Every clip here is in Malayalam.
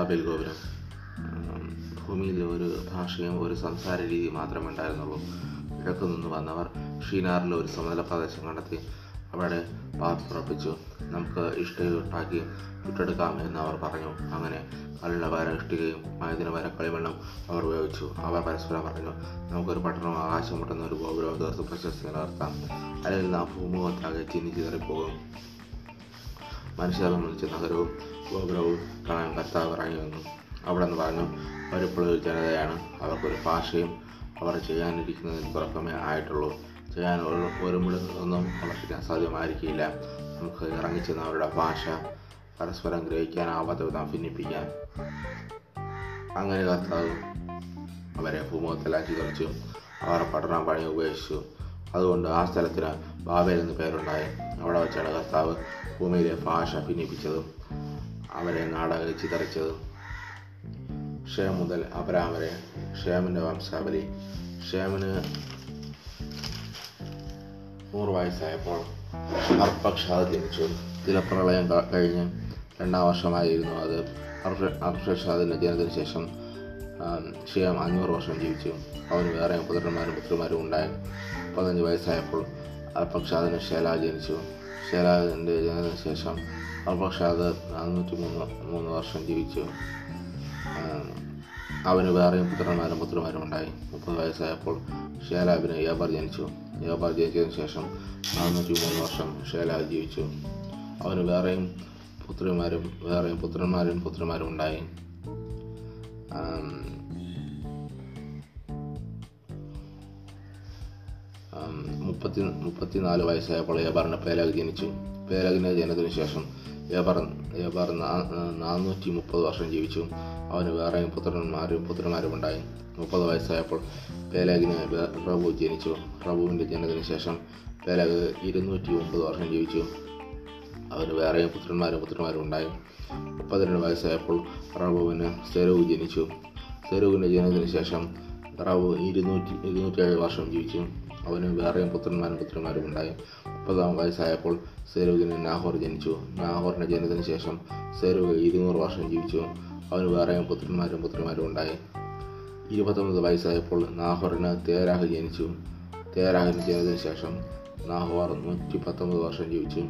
ബാബേൽ ഗോപുരം ഭൂമിയിൽ ഒരു ഭാഷയും ഒരു സംസാര രീതി മാത്രമേ ഉണ്ടായിരുന്നുള്ളൂ. കിഴക്കു നിന്ന് വന്നവർ ഷീനാറിലെ ഒരു സമതല പ്രദേശം കണ്ടെത്തി അവിടെ പാർത്തുറപ്പിച്ചു നമുക്ക് ഇഷ്ടികയുണ്ടാക്കി ചുട്ടെടുക്കാം എന്ന് അവർ പറഞ്ഞു. അങ്ങനെ കല്ലിന് വര ഇഷ്ടികയും മയത്തിന് വര കളിമണ്ണും അവർ ഉപയോഗിച്ചു. അവർ പരസ്പരം പറഞ്ഞു നമുക്കൊരു പട്ടണം ആകാശം മുട്ടുന്ന ഒരു ഗോപുരം തീർത്ത് പ്രശസ്തി നിലനിർത്താം അല്ലെങ്കിൽ നാം ഭൂമുഖത്താകെ ചിന്നി കയറിപ്പോകും മനുഷ്യർ വിളിച്ച നഗരവും ഗോപുരവും കാണാൻ കർത്താവ് ഇറങ്ങി വന്നു അവിടെ നിന്ന് പറഞ്ഞു അവരിപ്പോഴും ഒരു ജനതയാണ്. അവർക്കൊരു ഭാഷയും അവർ ചെയ്യാനിരിക്കുന്നതിന് തുറക്കമേ ആയിട്ടുള്ളൂ. ചെയ്യാൻ ഒരു ഒന്നും അവർക്ക് സാധ്യമായിരിക്കില്ല. നമുക്ക് ഇറങ്ങിച്ചെന്ന് അവരുടെ ഭാഷ പരസ്പരം ഗ്രഹിക്കാനാവാത്ത വിധം ഭിന്നിപ്പിക്കാൻ. അങ്ങനെ കർത്താവ് അവരെ ഭൂമുഖത്തിലാക്കി കളിച്ചു അവർ പഠന പണി ഉപേക്ഷിച്ചു. അതുകൊണ്ട് ആ സ്ഥലത്തിന് ബാബേൽ എന്ന് പേരുണ്ടായി. അവിടെ വെച്ചാണ് കർത്താവ് ഭൂമിയിലെ ഭാഷ ഭിന്നിപ്പിച്ചതും. അവരെ നാടക ചിതറിച്ചത് ഷേം മുതൽ അബ്രാം വരെ ഷേമിന്റെ വംശാവലി ഷേമിന് നൂറ് വയസ്സായപ്പോൾ അർപ്പക്ഷാദ് ജനിച്ചു ജലപ്രളയം കഴിഞ്ഞ് രണ്ടാം വർഷമായിരുന്നു അത്. അർഷക്ഷാദിന്റെ ജനത്തിന് ശേഷം ആം, ഷേം അഞ്ഞൂറ് വർഷം ജീവിച്ചു. അവന് വേറെ പുത്രന്മാരും പുത്രിമാരും ഉണ്ടായി. പതിനഞ്ച് വയസ്സായപ്പോൾ അർപ്പക്ഷാദിന് ഷേലാ ജനിച്ചു. ഷേലാദിന്റെ ജനത്തിന് ശേഷം അർപ്പക്ഷാദ് നാനൂറ്റി മൂന്ന് മൂന്ന് വർഷം ജീവിച്ചു. അവന് വേറെയും പുത്രന്മാരും പുത്രിമാരും ഉണ്ടായി. മുപ്പത് വയസ്സായപ്പോൾ ഷേലാബിന് യാബാർ ജനിച്ചു. യാബാർ ജനിച്ചതിന് ശേഷം നാനൂറ്റി മൂന്ന് വർഷം ഷേലാബ് ജീവിച്ചു. അവന് വേറെയും പുത്രിമാരും വേറെയും പുത്രന്മാരും പുത്രിമാരും ഉണ്ടായി. ആം, മുപ്പത്തി മുപ്പത്തിനാല് വയസ്സായപ്പോൾ ഏബറിന് പേലാഗ് ജനിച്ചു. പേലഗിന്റെ ജനത്തിന് ശേഷം ഏബർ ഏബർ നാനൂറ്റി മുപ്പത് വർഷം ജീവിച്ചു. അവന് വേറെയും പുത്രന്മാരും പുത്രന്മാരും ഉണ്ടായി. മുപ്പത് വയസ്സായപ്പോൾ പേലാഗിന് റബു ജനിച്ചു. റബുവിന്റെ ജനനത്തിന് ശേഷം പേലാഗ് ഇരുന്നൂറ്റി ഒമ്പത് വർഷം ജീവിച്ചു. അവന് വേറെയും പുത്രന്മാരും പുത്രന്മാരും ഉണ്ടായി. മുപ്പത്തിരണ്ട് വയസ്സായപ്പോൾ റബുവിന് സെരവ് ജനിച്ചു. സെരവിന്റെ ജനനത്തിന് ശേഷം റബു ഇരുന്നൂറ്റി ഇരുന്നൂറ്റി ഏഴ് വർഷം ജീവിച്ചു. അവന് വേറെയും പുത്രന്മാരും പുത്രന്മാരും ഉണ്ടായി. മുപ്പതാം വയസ്സായപ്പോൾ സെരുവിന് നാഹോർ ജനിച്ചു. നാഹോറിന്റെ ജനനത്തിന് ശേഷം സെരുവ് ഇരുന്നൂറ് വർഷം ജീവിച്ചു. അവന് വേറെയും പുത്രന്മാരും പുത്രിമാരും ഉണ്ടായി. ഇരുപത്തൊമ്പത് വയസ്സായപ്പോൾ നാഹോറിന് തേരാഹ് ജനിച്ചു. തേരാഹിന് ജനനത്തിന് ശേഷം നാഹോർ നൂറ്റി പത്തൊമ്പത് വർഷം ജീവിച്ചു.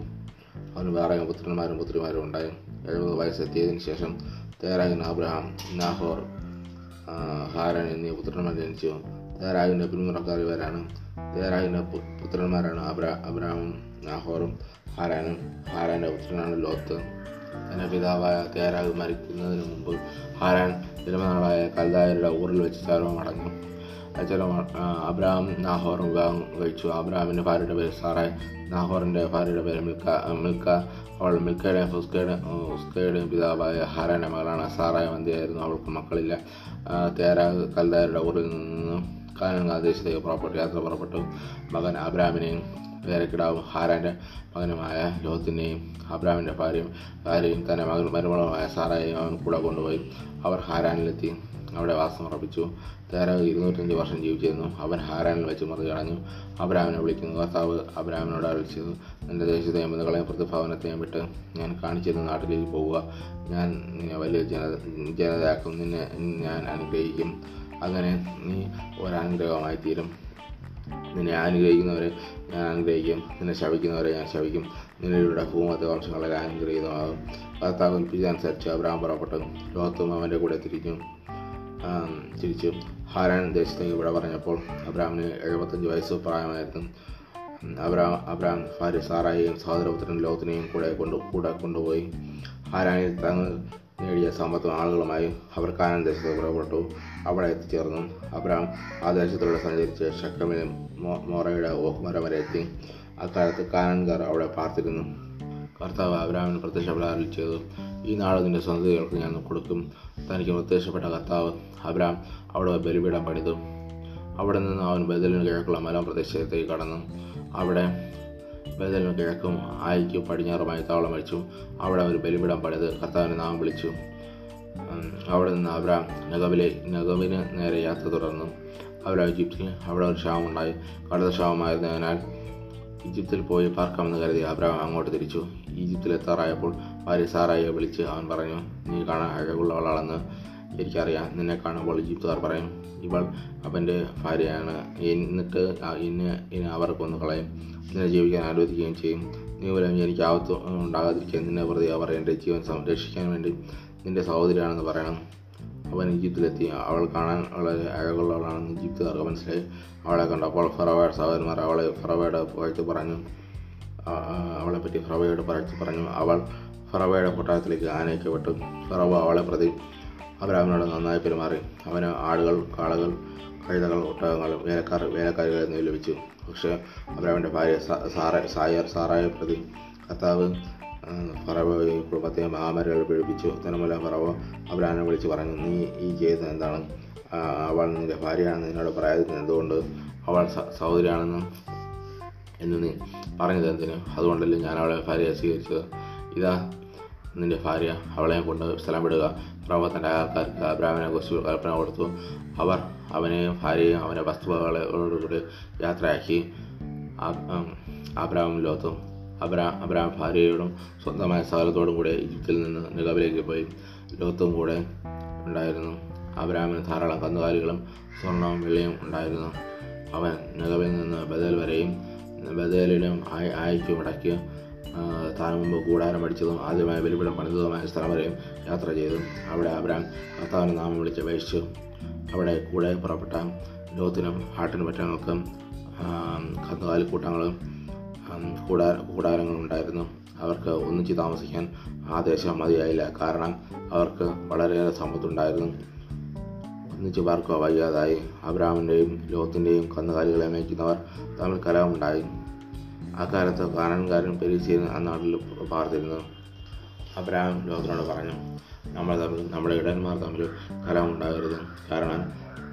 അവന് വേറെയും പുത്രന്മാരും പുത്രിമാരും ഉണ്ടായി. എഴുപത് വയസ്സെത്തിയതിനു ശേഷം തേരാഹിന് അബ്രഹാം നാഹോർ ഹാരൻ എന്നീ പുത്രന്മാർ ജനിച്ചു. തേരാഹിന്റെ പിന്മുറക്കാർ ഇവരാണ് തേരാഹിന്റെ പുത്രന്മാരാണ് അബ്രാ അബ്രാമും നാഹോറും ഹാരാനും ഹാരാന്റെ പുത്രനാണ് ലോത്ത്. തന്റെ പിതാവായ തേരാഗ് മരിക്കുന്നതിന് മുമ്പ് ഹാരാൻ ജന്മനാളായ കൽദായരുടെ ഊറിൽ വെച്ച് ചാരവും അടങ്ങും അച്ഛനും അബ്രഹാം നാഹോറും വിവാഹം കഴിച്ചു. അബ്രഹാമിന്റെ ഭാര്യയുടെ പേര് സാറായി. നാഹോറിന്റെ ഭാര്യയുടെ പേര് മിൽക്ക മിൽക്ക. അവൾ മിൽക്കയുടെയും ഫുസ്കയുടെ ഉസ്കയുടെയും പിതാവായ ഹാരാന്റെ മകളാണ്. സാറായ വന്ധ്യയായിരുന്നു അവൾക്ക് മക്കളില്ല. തേരാ തേരാഗ് കൽദായരുടെ ഊറിൽ നിന്ന് കാനൻ ദേശത്തേക്ക് പുറപ്പെട്ടു യാത്ര പുറപ്പെട്ടു. മകൻ അബ്രാമിനെയും പേരക്കിടാവും ഹാരാന്റെ മകനുമായ ലോത്തിനെയും അബ്രാമിന്റെ ഭാര്യയും ഭാര്യയും തന്റെ മകൻ മരുമകളുമായ സാറായെയും അവൻ കൂടെ കൊണ്ടുപോയി. അവർ ഹാരാനിലെത്തി. അവിടെ വാസം ഉറപ്പിച്ചു. തേരാഗ് ഇരുന്നൂറ്റഞ്ച് വർഷം ജീവിച്ചിരുന്നു. അവൻ ഹാരാനിൽ വെച്ച് മറികടഞ്ഞു. അബ്രാമിനെ വിളിക്കുന്നു. കർത്താവ് അബ്രാമിനോട് അറിയിച്ചത് എന്റെ ദേശത്തെയും ബന്ധുക്കളെയും പ്രതിഭവനത്തെയും വിട്ട് ഞാൻ കാണിച്ചിരുന്ന നാട്ടിലേക്ക് പോവുക. ഞാൻ വലിയ ജന ജനതയാക്കും. നിന്നെ ഞാൻ അനുഗ്രഹിക്കും. അങ്ങനെ നീ ഒരനുഗ്രഹമായി തീരും നിന്നെ അനുഗ്രഹിക്കുന്നവരെ ഞാൻ അനുഗ്രഹിക്കും. നിന്നെ ശവിക്കുന്നവരെ ഞാൻ ശവിക്കും നിന്നിലൂടെ ഭൂമത്തെ വംശങ്ങളെ അനുഗ്രഹീതമാകും. കർത്താവ് കൽപ്പിച്ചതനുസരിച്ച് അബ്രാം പുറപ്പെട്ടു. ലോകത്തും അവന്റെ കൂടെ ആം, തിരിച്ചു. ഹാരാൻ ദേശത്തേക്ക് ഇവിടെ പറഞ്ഞപ്പോൾ അബ്രാമിന് എഴുപത്തഞ്ച് വയസ്സ് പ്രായമായിരുന്നു. അബ്രാം അബ്രാം ഭാര്യ സാറായിയും സഹോദരപുത്രൻ ലോകത്തിനെയും കൂടെ കൊണ്ട് കൂടെ കൊണ്ടുപോയി. ഹാരാനിൽ തങ്ങൾ നേടിയ സമ്പത്തും ആളുകളുമായി അവർ കാനൻ ദേശത്ത് പുറപ്പെട്ടു. അവിടെ എത്തിച്ചേർന്നു. അബ്രാം ആ ദേശത്തിലൂടെ സഞ്ചരിച്ച് ഷക്കമിലെ മോ- മോറയുടെ ഓഹ്മരം വരെ എത്തി. അക്കാലത്ത് കാനൻകാർ അവിടെ പാർത്തിരുന്നു. കർത്താവ് അബ്രാമിന് പ്രത്യക്ഷപ്പെടാറിൽ ചെയ്തു. ഈ നിന്റെ സ്വന്തതകൾക്ക് ഞാൻ കൊടുക്കും. തനിക്ക് പ്രത്യക്ഷപ്പെട്ട കർത്താവ് അബ്രാം അവിടെ ബലിപീഠം പണിതു. അവിടെ നിന്ന് അവൻ ബദലിന് കിഴക്കുള്ള മലം പ്രദേശത്തേക്ക് കടന്നു. അവിടെ ബദലിന് കിഴക്കും ആയിക്കു പടിഞ്ഞാറുമായി താവളം അടിച്ചു അവിടെ അവർ ബലിപിടം പണിത് കർത്താവിനെ നാം വിളിച്ചു. അവിടെ നിന്ന് അബ്രാം നഗബിലെ നഗബിന് നേരെ യാത്ര തുടർന്നു. അവർ ഈജിപ്തിൽ അവിടെ ഒരു ക്ഷാമമുണ്ടായി കടുത്ത ക്ഷാമമായിരുന്നതിനാൽ ഈജിപ്തിൽ പോയി പാർക്കാമെന്ന് കരുതി അബ്രാം അങ്ങോട്ട് തിരിച്ചു. ഈജിപ്തിൽ എത്താറായപ്പോൾ ഭാര്യ സാറായിയെ വിളിച്ച് അവൻ പറഞ്ഞു നീ കാണാൻ അഴകുള്ളവളാണെന്ന് എനിക്കറിയാം. നിന്നെ കാണുമ്പോൾ ഈജിപ്തുകാർ പറയും. ഇവൾ അവന്റെ ഭാര്യയാണ്. എന്നിട്ട് എന്നെ അവർ കളയും. നിന്നെ ജീവിക്കാൻ അനുവദിക്കുകയും ചെയ്യും. നീ മൂലം എനിക്ക് ആപത്ത് ഉണ്ടാകാതിരിക്കാൻ നിന്നെ പ്രതി അവർ എന്റെ ജീവൻ സംരക്ഷിക്കാൻ വേണ്ടി നിന്റെ സഹോദരിയാണെന്ന് പറയണം. അവൻ ഈജിപ്തിലെത്തി അവൾ കാണാൻ വളരെ അഴകുള്ളവളാണെന്ന് ഈജിപ്തുകാർക്ക് മനസ്സിലായി. അവളെ കണ്ടപ്പോൾ ഫറവയുടെ സഹോദരന്മാർ അവളെ ഫറവയുടെ പുഴച്ച് പറഞ്ഞു. അവളെ പറ്റി അവളെപ്പറ്റി ഫറവയോട് പുകഴ്ത്തി പറഞ്ഞു. അവൾ ഫറവയുടെ കൊട്ടാരത്തിലേക്ക് ആനയിക്കപ്പെട്ടു ഫറവ അവളെ പ്രതി അബ്രാമിനോട് നന്നായി പെരുമാറി. അവന് ആടുകൾ കാളകൾ കഴുതകൾ ഒട്ടകങ്ങൾ വേലക്കാർ വേലക്കാരികൾ എന്നിവ ലഭിച്ചു. പക്ഷേ അബ്രാമിന്റെ ഭാര്യ സാറ സായർ സാറായ പ്രതി കർത്താവ് ആ, ഫറവയെ കുടുംബത്തെ മഹാമാരികൾ പീഡിപ്പിച്ചു. തന്മൂല ഫറവ അബ്രാമിനെ വിളിച്ച് പറഞ്ഞു നീ ഈ ചെയ്യുന്നത് എന്താണ്? അവൾ നിന്റെ ഭാര്യയാണെന്ന് നിന്നോട് പറയാതിരുന്നത് എന്തുകൊണ്ട്? അവൾ സഹോദരിയാണെന്ന് എന്ന് നീ പറഞ്ഞത് എന്തിന്? അതുകൊണ്ടല്ലേ ഞാൻ അവളെ ഭാര്യയെ സ്വീകരിച്ചത്. ഇതാ നിന്റെ ഭാര്യ. അവളെ കൊണ്ട് സ്ഥലം വിടുക. പ്രഭ തന്റെ കുറിച്ച് കൽപ്പന കൊടുത്തു. അവർ അവനെയും ഭാര്യയും അവന്റെ വസ്തുവകളോടുകൂടി യാത്രയാക്കി ആ- ഉം, അബ്രാം ലോത്തും അബ്രാ അബ്രാം ഭാര്യയോടും സ്വന്തമായ സ്ഥലത്തോടും കൂടെ ഈജിപ്തിൽ നിന്ന് നിലവിലേക്ക് പോയി. ലോത്തും കൂടെ ഉണ്ടായിരുന്നു. അബ്രാമിന് ധാരാളം കന്നുകാലികളും സ്വർണവും വെള്ളിയും ഉണ്ടായിരുന്നു. അവൻ നിലവിൽ നിന്ന് ബദൽ വരെയും ബദലിനും ആയി ഇടയ്ക്ക് ആ, താൻ മുമ്പ് കൂടാരം അടിച്ചതും ആദ്യമായി ബലിപിടം പണിതതുമായ സ്ഥലം വരെയും യാത്ര ചെയ്തു. അവിടെ അബ്രാം കർത്താവിന്റെ നാമം വിളിച്ച് അപേക്ഷിച്ചു. അവിടെ കൂടെ പുറപ്പെട്ട ലോത്തിനും ആട്ടിനും പറ്റങ്ങൾക്കും കന്നുകാലിക്കൂട്ടങ്ങളും ഉം, കൂടാ കൂടാരങ്ങളും ഉണ്ടായിരുന്നു. അവർക്ക് ഒന്നിച്ച് താമസിക്കാൻ ആ ദേശം മതിയായില്ല. കാരണം അവർക്ക് വളരെയേറെ സമ്പത്തുണ്ടായിരുന്നു. ഒന്നിച്ച് പാർക്കുക വയ്യാതായി അബ്രാമിന്റെയും ലോത്തിന്റെയും കന്നുകാലികളെ മേയ്ക്കുന്നവർ തമ്മിൽ കലഹമുണ്ടായി. അക്കാലത്ത് കാനൻകാരൻ പെരീസിയിൽ ആ നാട്ടിൽ പാർത്തിരുന്നു. അബ്രഹാം ലോകനോട് പറഞ്ഞു നമ്മൾ തമ്മിൽ നമ്മുടെ ഇടന്മാർ തമ്മിൽ കലഹമുണ്ടാകരുത് കാരണം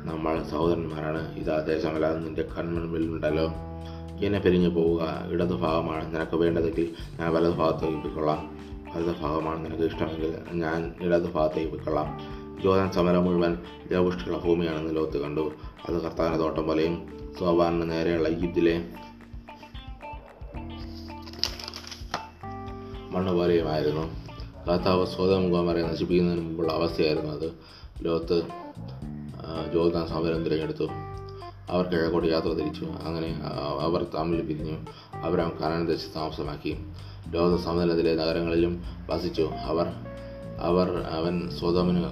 നമ്മൾ സഹോദരന്മാരാണ്. ഇതാ ദേശമല്ലാതെ നിന്റെ കൺമുൻപിൽ ഉണ്ടല്ലോ എന്നെ പിരിഞ്ഞു പോവുക. ഇടത് ഭാഗമാണ് നിനക്ക് വേണ്ടതെങ്കിൽ ഞാൻ വലത് ഭാഗത്ത് പോയിക്കൊള്ളാം. വലത് ഭാഗമാണ് നിനക്ക് ഇഷ്ടമെങ്കിൽ ഞാൻ ഇടത് ഭാഗത്തേക്ക് പോയിക്കൊള്ളാം. ജോദാൻ സമരം മുഴുവൻ ജവപുഷ്ടിയുള്ള ഭൂമിയാണെന്ന് ലോകത്ത് കണ്ടു. അത് കർത്താവിന്റെ തോട്ടം പോലെയും സോപാനിന് നേരെയുള്ള ഈജിപ്തിലെ മണ്ണ് പോലെയുമായിരുന്നു കർത്താവ് സ്വതം ഗോമരെ നശിപ്പിക്കുന്നതിന് മുമ്പുള്ള അവസ്ഥയായിരുന്നു അത്. ലോകത്ത് ജോതാൻ സമരം തിരഞ്ഞെടുത്തു. അവർ കിഴക്കോട്ട് യാത്ര തിരിച്ചു. അങ്ങനെ അവർ തമ്മിൽ പിരിഞ്ഞു. അബ്രാം കാനാൻ ദേശത്ത് താമസമാക്കി. ലോക സമതലത്തിലെ നഗരങ്ങളിലും വസിച്ചു. അവർ അവർ അവൻ സ്വതമിന്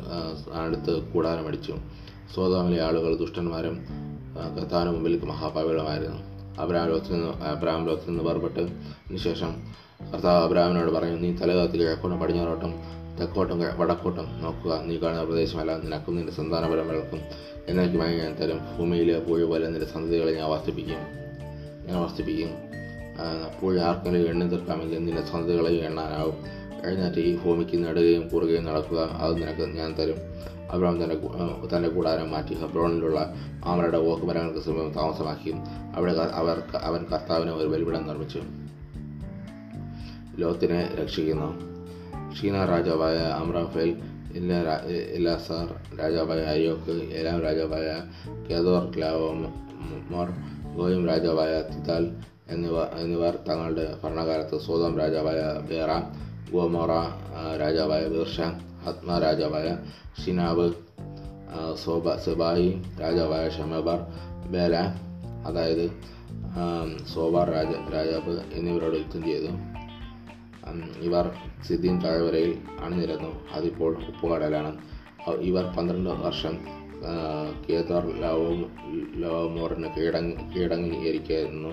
അടുത്ത് കൂടാരമടിച്ചു സ്വതമിലെ ആളുകൾ ദുഷ്ടന്മാരും കർത്താവിന് മുമ്പിൽ മഹാപാവികളുമായിരുന്നു അബ്രാം ലോകത്തിൽ നിന്ന് അബ്രാം ലോകത്തിൽ നിന്ന് വേർപെട്ട് ശേഷം കർത്താവ് അബ്രാമിനോട് പറഞ്ഞു നീ തലകാത്തി കിഴക്കോട്ടും പടിഞ്ഞാറോട്ടും തെക്കോട്ടും വടക്കോട്ടും നോക്കുക. നീ കാണുന്ന പ്രദേശമല്ല നിനക്കും നിന്റെ സന്താന വിളക്കും എന്നേക്കുമായി ഞാൻ തരും. ഭൂമിയിൽ പൂഴ പോലെ നിന്റെ സന്തതികളെ ഞാൻ വർദ്ധിപ്പിക്കും ഞാൻ വർദ്ധിപ്പിക്കും പൂഴ ആർക്കെങ്കിലും എണ്ണി തീർക്കാമെങ്കിൽ നിന്റെ സന്തതികളെ എണ്ണാനാവും. എഴുന്നേറ്റ് ഈ ഭൂമിക്ക് നടുകയും കുറുകയും നടക്കുക. അത് നിനക്ക് ഞാൻ തരും. അബ്രഹാം തന്റെ തന്റെ കൂടാരം മാറ്റി ഹബ്രോണിലുള്ള ആമരുടെ ഓക്ക് മരങ്ങൾക്ക് സമീപം താമസമാക്കി. അവിടെ അവർ അവൻ കർത്താവിന് ഒരു ബലിപിടം നിർമ്മിച്ചു. ലോത്തിനെ രക്ഷിക്കുന്നു ഷീന രാജാവായ അമ്രാഫേൽ ഇന്ന ഇലാസാർ രാജാവായ അയോക്ക് ഏലാം രാജാവായ കേദോർ ക്ലാവോർ ഗോയും രാജാവായ തിതാൽ എന്നിവ എന്നിവർ തങ്ങളുടെ ഭരണകാലത്ത് സ്വതം രാജാവായ ബേറ ഗോമോറ രാജാവായ ബീർഷ ആത്മ രാജാവായ ഷിനാബ് സോബ സെബായി രാജാവായ ഷമബർ ബേല അതായത് സോബാർ രാജ രാജാവ് എന്നിവരോട് യുദ്ധം ചെയ്തു. ഇവർ സിദ്ദീൻ താഴ്വരയിൽ അണിനിരന്നു. അതിപ്പോൾ ഉപ്പുകടലാണ്. ഇവർ പന്ത്രണ്ട് വർഷം കേദാർ ലവോ ലവമോറിന് കീഴടങ്ങി കീഴടങ്ങിയിരിക്കുന്നു.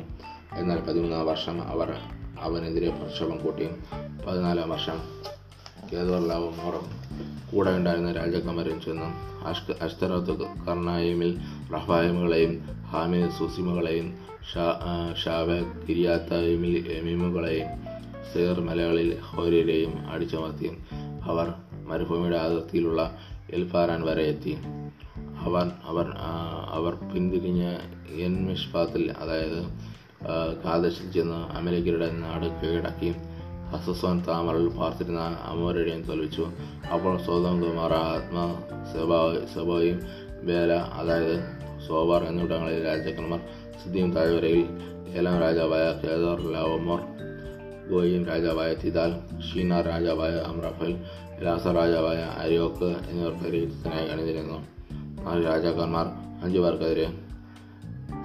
എന്നാൽ പതിമൂന്നാം വർഷം അവർ അവനെതിരെ പ്രക്ഷോഭം കൂട്ടി. പതിനാലാം വർഷം കേദാർ ലവമോറും കൂടെ ഉണ്ടായിരുന്ന രാജകുമാരൻ ചെന്നു. അഷ്ക അഷ്തറത്ത് കർണായിമിൽ റഫായിമുകളെയും ഹാമിൽ സുസിമുകളെയും ഷാ ഷാവ കിരിയാത്തായിമിൽ എമീമുകളെയും സേർ മലകളിൽ ഹോര്യരെയും അടിച്ചമർത്തി അവർ മരുഭൂമിയുടെ അതിർത്തിയിലുള്ള എൽഫാരാൻ വരെ എത്തി. അവർ അവർ അവർ പിന്തിരിഞ്ഞ എൻ അതായത് കാതശിൽ ചെന്ന് അമേരിക്കയുടെ നാട് കീഴടക്കി ഹസസോൻ താമറിൽ പാർത്തിരുന്ന അമോരയുടെയും തോൽപ്പിച്ചു. അപ്പോൾ സ്വതം ആത്മ സ്വഭാവ സെബോയും വേല അതായത് സോബാർ എന്നിവിടങ്ങളിൽ രാജാക്കന്മാർ സിദ്ധിയും താഴ്വരയിൽ ഏലാം രാജാവായ കേദാർ ലാവമോർ ഗോയിം രാജാവായ തിദാൽ ഷീന രാജാവായ അമ്രഫൽ ലാസ രാജാവായ അരിയോക്ക് എന്നിവർ പരിചയത്തിനായി അണിതിരുന്നു നാല് രാജാക്കന്മാർ അഞ്ചു പേർക്കെതിരെ